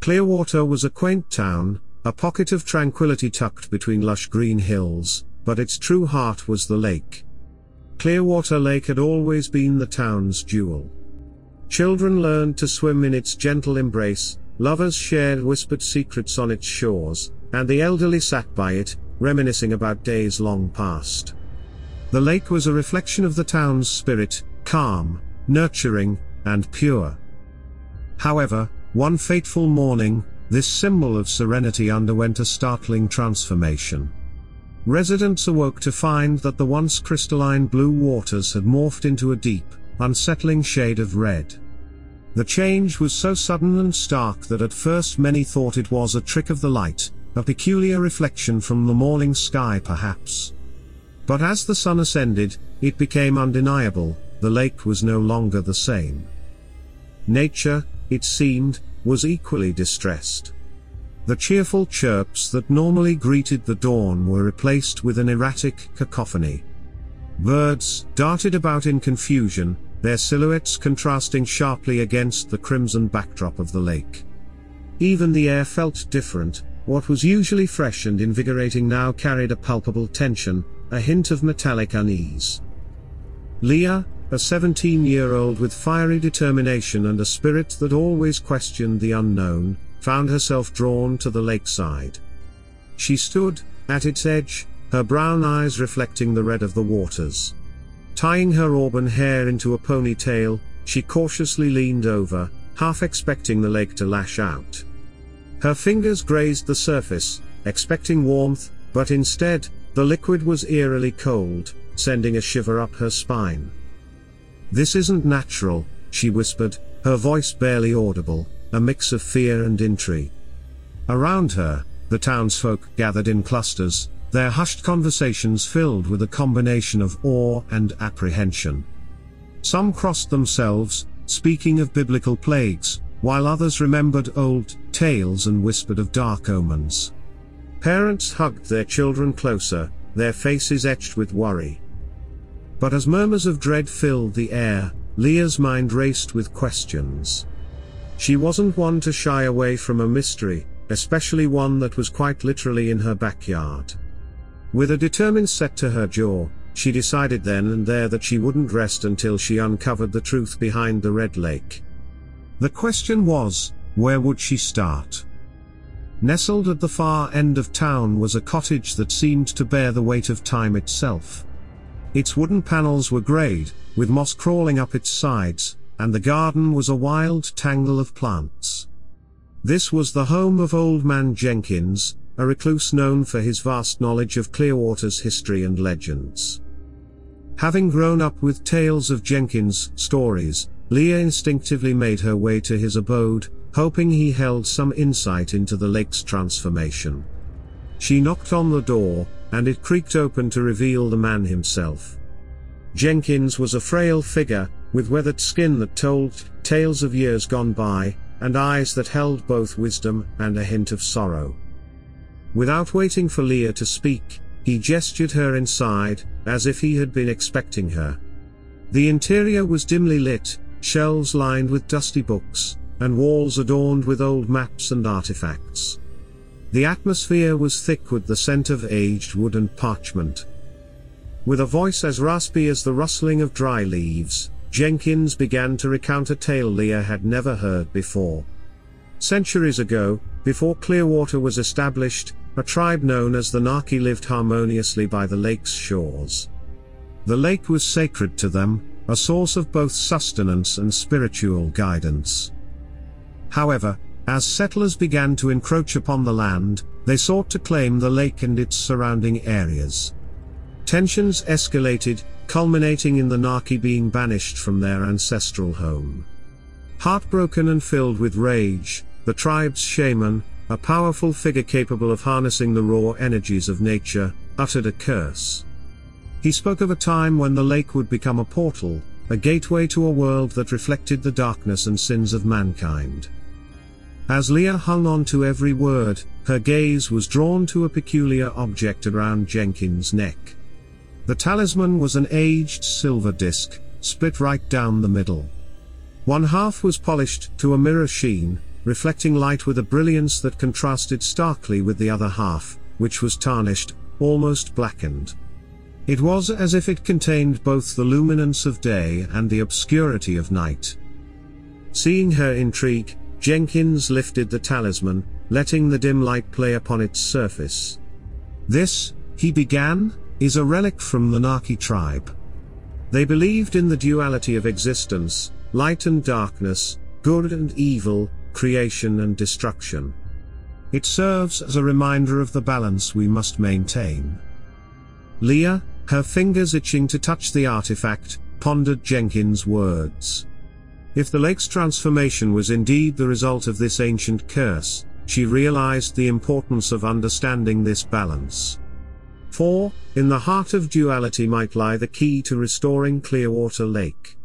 Clearwater was a quaint town, a pocket of tranquility tucked between lush green hills, but its true heart was the lake. Clearwater Lake had always been the town's jewel. Children learned to swim in its gentle embrace, lovers shared whispered secrets on its shores, and the elderly sat by it, reminiscing about days long past. The lake was a reflection of the town's spirit, calm, nurturing, and pure. However, one fateful morning, this symbol of serenity underwent a startling transformation. Residents awoke to find that the once crystalline blue waters had morphed into a deep, unsettling shade of red. The change was so sudden and stark that at first many thought it was a trick of the light, a peculiar reflection from the morning sky perhaps. But as the sun ascended, it became undeniable, the lake was no longer the same. Nature, it seemed, was equally distressed. The cheerful chirps that normally greeted the dawn were replaced with an erratic cacophony. Birds darted about in confusion, their silhouettes contrasting sharply against the crimson backdrop of the lake. Even the air felt different, what was usually fresh and invigorating now carried a palpable tension, a hint of metallic unease. Leah, a 17 year old with fiery determination and a spirit that always questioned the unknown, found herself drawn to the lakeside. She stood, at its edge, her brown eyes reflecting the red of the waters. Tying her auburn hair into a ponytail, she cautiously leaned over, half expecting the lake to lash out. Her fingers grazed the surface, expecting warmth, but instead, the liquid was eerily cold, sending a shiver up her spine. This isn't natural, she whispered, her voice barely audible, a mix of fear and intrigue. Around her, the townsfolk gathered in clusters, their hushed conversations filled with a combination of awe and apprehension. Some crossed themselves, speaking of biblical plagues, while others remembered old tales and whispered of dark omens. Parents hugged their children closer, their faces etched with worry. But as murmurs of dread filled the air, Leah's mind raced with questions. She wasn't one to shy away from a mystery, especially one that was quite literally in her backyard. With a determined set to her jaw, she decided then and there that she wouldn't rest until she uncovered the truth behind the Red Lake. The question was, where would she start? Nestled at the far end of town was a cottage that seemed to bear the weight of time itself. Its wooden panels were greyed, with moss crawling up its sides, and the garden was a wild tangle of plants. This was the home of Old Man Jenkins, a recluse known for his vast knowledge of Clearwater's history and legends. Having grown up with tales of Jenkins' stories, Leah instinctively made her way to his abode, hoping he held some insight into the lake's transformation. She knocked on the door, and it creaked open to reveal the man himself. Jenkins was a frail figure, with weathered skin that told tales of years gone by, and eyes that held both wisdom and a hint of sorrow. Without waiting for Leah to speak, he gestured her inside, as if he had been expecting her. The interior was dimly lit, shelves lined with dusty books, and walls adorned with old maps and artifacts. The atmosphere was thick with the scent of aged wood and parchment. With a voice as raspy as the rustling of dry leaves, Jenkins began to recount a tale Leah had never heard before. Centuries ago, before Clearwater was established, a tribe known as the Naki lived harmoniously by the lake's shores. The lake was sacred to them, a source of both sustenance and spiritual guidance. However, as settlers began to encroach upon the land, they sought to claim the lake and its surrounding areas. Tensions escalated, culminating in the Naki being banished from their ancestral home. Heartbroken and filled with rage, the tribe's shaman, a powerful figure capable of harnessing the raw energies of nature, uttered a curse. He spoke of a time when the lake would become a portal, a gateway to a world that reflected the darkness and sins of mankind. As Leah hung on to every word, her gaze was drawn to a peculiar object around Jenkins' neck. The talisman was an aged silver disc, split right down the middle. One half was polished to a mirror sheen, reflecting light with a brilliance that contrasted starkly with the other half, which was tarnished, almost blackened. It was as if it contained both the luminance of day and the obscurity of night. Seeing her intrigue, Jenkins lifted the talisman, letting the dim light play upon its surface. This, he began, is a relic from the Naki tribe. They believed in the duality of existence, light and darkness, good and evil, creation and destruction. It serves as a reminder of the balance we must maintain. Leah, her fingers itching to touch the artifact, pondered Jenkins' words. If the lake's transformation was indeed the result of this ancient curse, she realized the importance of understanding this balance. For, in the heart of duality might lie the key to restoring Clearwater Lake.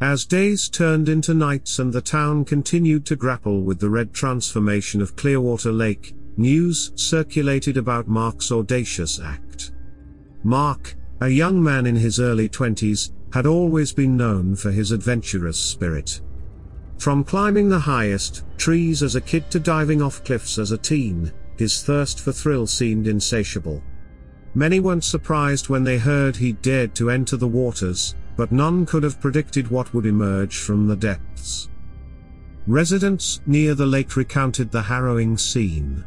As days turned into nights and the town continued to grapple with the red transformation of Clearwater Lake, news circulated about Mark's audacious act. Mark, a young man in his early twenties, had always been known for his adventurous spirit. From climbing the highest trees as a kid to diving off cliffs as a teen, his thirst for thrill seemed insatiable. Many weren't surprised when they heard he dared to enter the waters, but none could have predicted what would emerge from the depths. Residents near the lake recounted the harrowing scene.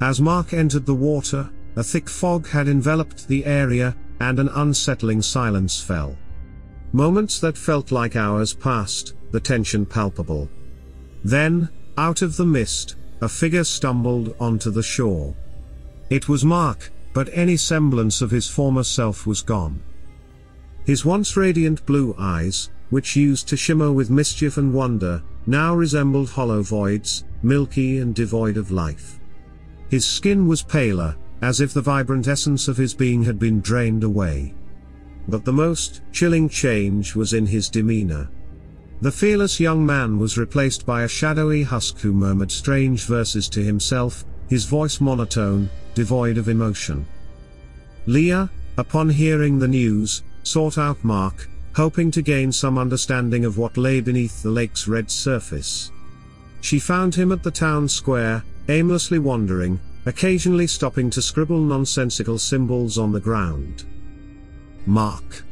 As Mark entered the water, a thick fog had enveloped the area, and an unsettling silence fell. Moments that felt like hours passed, the tension palpable. Then, out of the mist, a figure stumbled onto the shore. It was Mark, but any semblance of his former self was gone. His once radiant blue eyes, which used to shimmer with mischief and wonder, now resembled hollow voids, milky and devoid of life. His skin was paler, as if the vibrant essence of his being had been drained away. But the most chilling change was in his demeanor. The fearless young man was replaced by a shadowy husk who murmured strange verses to himself, his voice monotone, devoid of emotion. Leah, upon hearing the news, sought out Mark, hoping to gain some understanding of what lay beneath the lake's red surface. She found him at the town square, aimlessly wandering, occasionally stopping to scribble nonsensical symbols on the ground. Mark.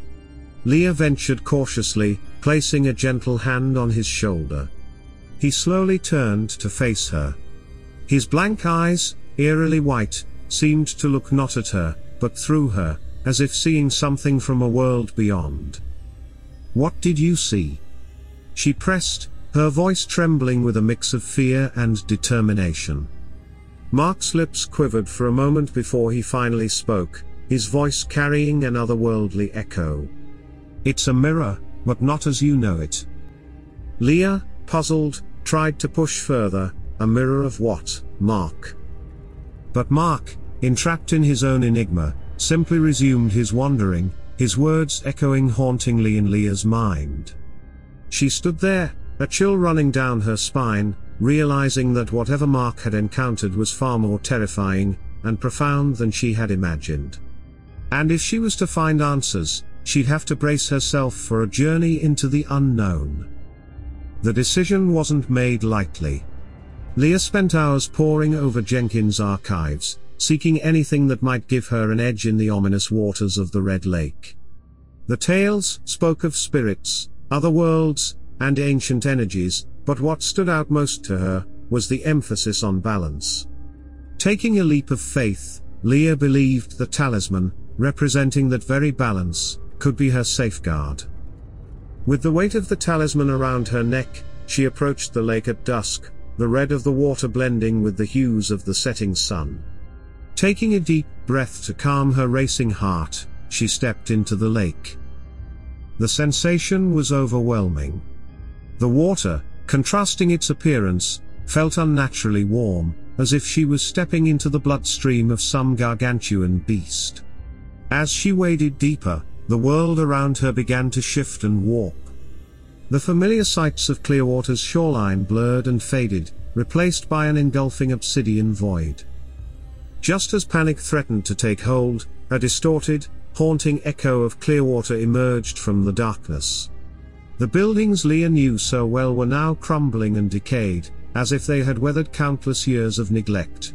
Leah ventured cautiously, placing a gentle hand on his shoulder. He slowly turned to face her. His blank eyes, eerily white, seemed to look not at her, but through her, as if seeing something from a world beyond. What did you see? She pressed, her voice trembling with a mix of fear and determination. Mark's lips quivered for a moment before he finally spoke, his voice carrying an otherworldly echo. It's a mirror, but not as you know it. Leah, puzzled, tried to push further, a mirror of what, Mark? But Mark, entrapped in his own enigma, simply resumed his wandering, his words echoing hauntingly in Leah's mind. She stood there, a chill running down her spine, realizing that whatever Mark had encountered was far more terrifying and profound than she had imagined. And if she was to find answers, she'd have to brace herself for a journey into the unknown. The decision wasn't made lightly. Leah spent hours poring over Jenkins' archives, seeking anything that might give her an edge in the ominous waters of the Red Lake. The tales spoke of spirits, other worlds, and ancient energies, but what stood out most to her was the emphasis on balance. Taking a leap of faith, Leah believed the talisman, representing that very balance, could be her safeguard. With the weight of the talisman around her neck, she approached the lake at dusk, the red of the water blending with the hues of the setting sun. Taking a deep breath to calm her racing heart, she stepped into the lake. The sensation was overwhelming. The water, contrasting its appearance, felt unnaturally warm, as if she was stepping into the bloodstream of some gargantuan beast. As she waded deeper, the world around her began to shift and warp. The familiar sights of Clearwater's shoreline blurred and faded, replaced by an engulfing obsidian void. Just as panic threatened to take hold, a distorted, haunting echo of Clearwater emerged from the darkness. The buildings Leah knew so well were now crumbling and decayed, as if they had weathered countless years of neglect.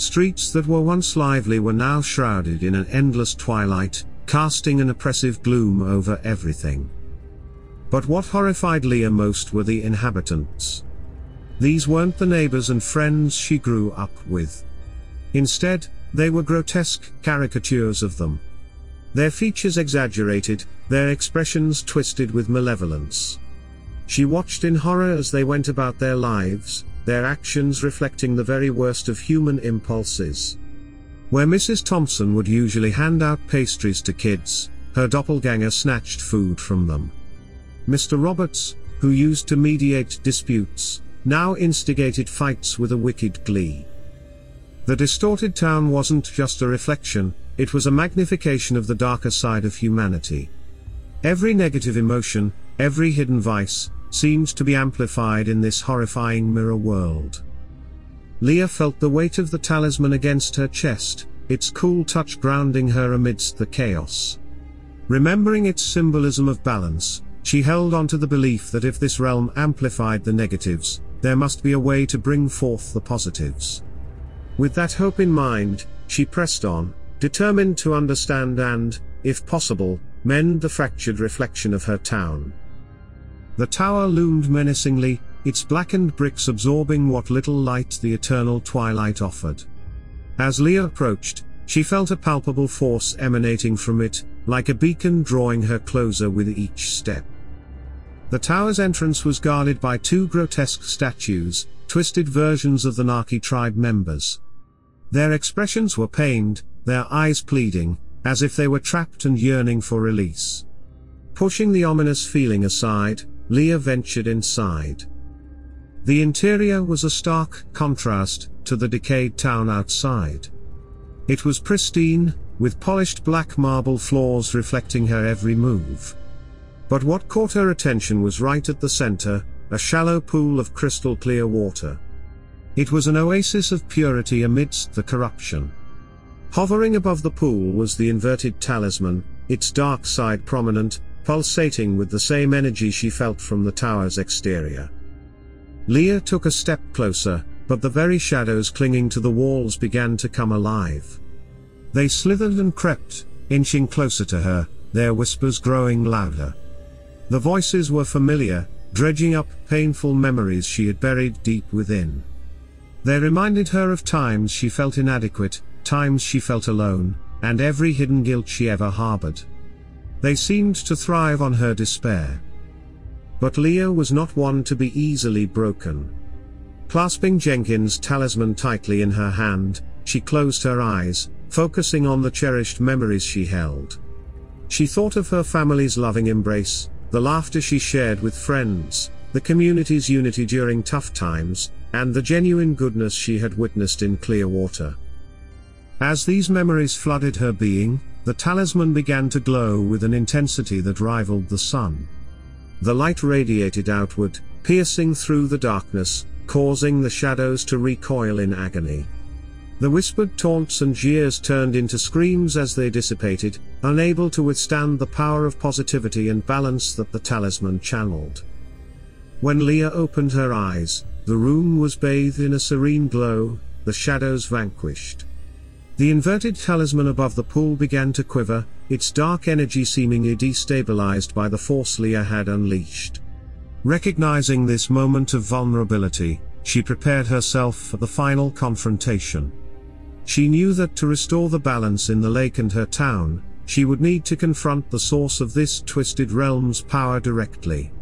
Streets that were once lively were now shrouded in an endless twilight, casting an oppressive gloom over everything. But what horrified Leah most were the inhabitants. These weren't the neighbors and friends she grew up with. Instead, they were grotesque caricatures of them. Their features exaggerated, their expressions twisted with malevolence. She watched in horror as they went about their lives, their actions reflecting the very worst of human impulses. Where Mrs. Thompson would usually hand out pastries to kids, her doppelganger snatched food from them. Mr. Roberts, who used to mediate disputes, now instigated fights with a wicked glee. The distorted town wasn't just a reflection, it was a magnification of the darker side of humanity. Every negative emotion, every hidden vice, seemed to be amplified in this horrifying mirror world. Leah felt the weight of the talisman against her chest, its cool touch grounding her amidst the chaos. Remembering its symbolism of balance, she held on to the belief that if this realm amplified the negatives, there must be a way to bring forth the positives. With that hope in mind, she pressed on, determined to understand and, if possible, mend the fractured reflection of her town. The tower loomed menacingly, its blackened bricks absorbing what little light the eternal twilight offered. As Leah approached, she felt a palpable force emanating from it, like a beacon drawing her closer with each step. The tower's entrance was guarded by two grotesque statues, twisted versions of the Naki tribe members. Their expressions were pained, their eyes pleading, as if they were trapped and yearning for release. Pushing the ominous feeling aside, Leah ventured inside. The interior was a stark contrast to the decayed town outside. It was pristine, with polished black marble floors reflecting her every move. But what caught her attention was right at the center, a shallow pool of crystal clear water. It was an oasis of purity amidst the corruption. Hovering above the pool was the inverted talisman, its dark side prominent, pulsating with the same energy she felt from the tower's exterior. Leah took a step closer, but the very shadows clinging to the walls began to come alive. They slithered and crept, inching closer to her, their whispers growing louder. The voices were familiar, dredging up painful memories she had buried deep within. They reminded her of times she felt inadequate, times she felt alone, and every hidden guilt she ever harbored. They seemed to thrive on her despair. But Leah was not one to be easily broken. Clasping Jenkins' talisman tightly in her hand, she closed her eyes, focusing on the cherished memories she held. She thought of her family's loving embrace, the laughter she shared with friends, the community's unity during tough times, and the genuine goodness she had witnessed in Clearwater. As these memories flooded her being, the talisman began to glow with an intensity that rivaled the sun. The light radiated outward, piercing through the darkness, causing the shadows to recoil in agony. The whispered taunts and jeers turned into screams as they dissipated, unable to withstand the power of positivity and balance that the talisman channeled. When Leah opened her eyes, the room was bathed in a serene glow, the shadows vanquished. The inverted talisman above the pool began to quiver, its dark energy seemingly destabilized by the force Leah had unleashed. Recognizing this moment of vulnerability, she prepared herself for the final confrontation. She knew that to restore the balance in the lake and her town, she would need to confront the source of this twisted realm's power directly.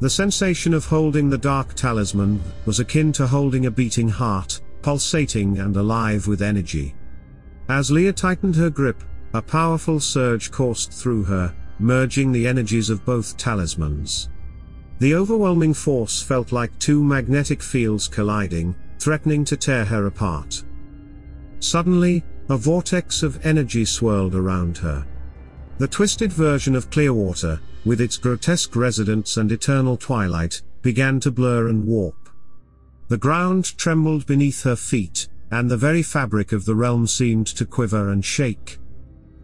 The sensation of holding the dark talisman was akin to holding a beating heart, pulsating and alive with energy. As Leah tightened her grip, a powerful surge coursed through her, merging the energies of both talismans. The overwhelming force felt like two magnetic fields colliding, threatening to tear her apart. Suddenly, a vortex of energy swirled around her. The twisted version of Clearwater, with its grotesque residents and eternal twilight, began to blur and warp. The ground trembled beneath her feet, and the very fabric of the realm seemed to quiver and shake.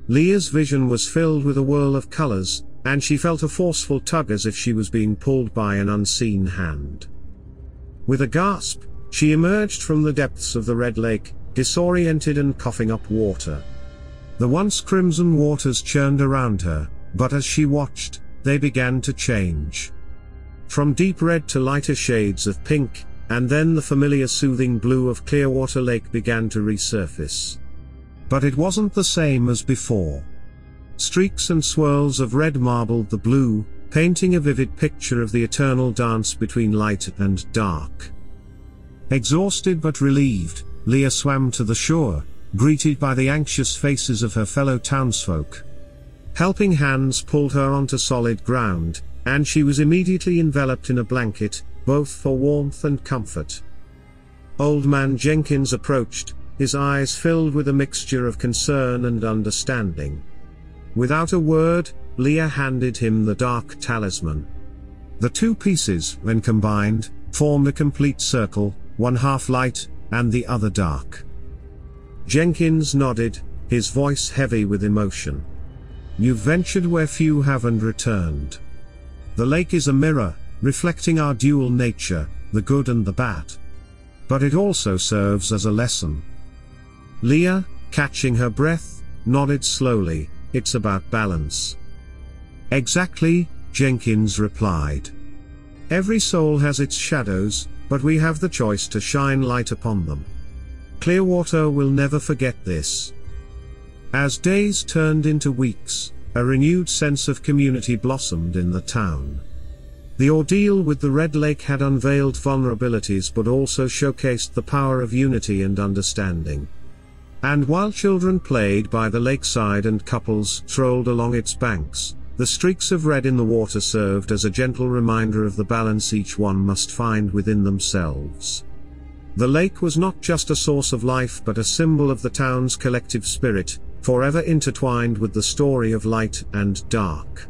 Leah's vision was filled with a whirl of colors, and she felt a forceful tug as if she was being pulled by an unseen hand. With a gasp, she emerged from the depths of the Red Lake, disoriented and coughing up water. The once crimson waters churned around her, but as she watched, they began to change. From deep red to lighter shades of pink, and then the familiar soothing blue of Clearwater Lake began to resurface. But it wasn't the same as before. Streaks and swirls of red marbled the blue, painting a vivid picture of the eternal dance between light and dark. Exhausted but relieved, Leah swam to the shore, greeted by the anxious faces of her fellow townsfolk. Helping hands pulled her onto solid ground, and she was immediately enveloped in a blanket, both for warmth and comfort. Old man Jenkins approached, his eyes filled with a mixture of concern and understanding. Without a word, Leah handed him the dark talisman. The two pieces, when combined, formed a complete circle, one half light, and the other dark. Jenkins nodded, his voice heavy with emotion. You've ventured where few have and returned. The lake is a mirror, reflecting our dual nature, the good and the bad. But it also serves as a lesson. Leah, catching her breath, nodded slowly, it's about balance. Exactly, Jenkins replied. Every soul has its shadows, but we have the choice to shine light upon them. Clearwater will never forget this. As days turned into weeks, a renewed sense of community blossomed in the town. The ordeal with the Red Lake had unveiled vulnerabilities but also showcased the power of unity and understanding. And while children played by the lakeside and couples strolled along its banks, the streaks of red in the water served as a gentle reminder of the balance each one must find within themselves. The lake was not just a source of life but a symbol of the town's collective spirit, forever intertwined with the story of light and dark.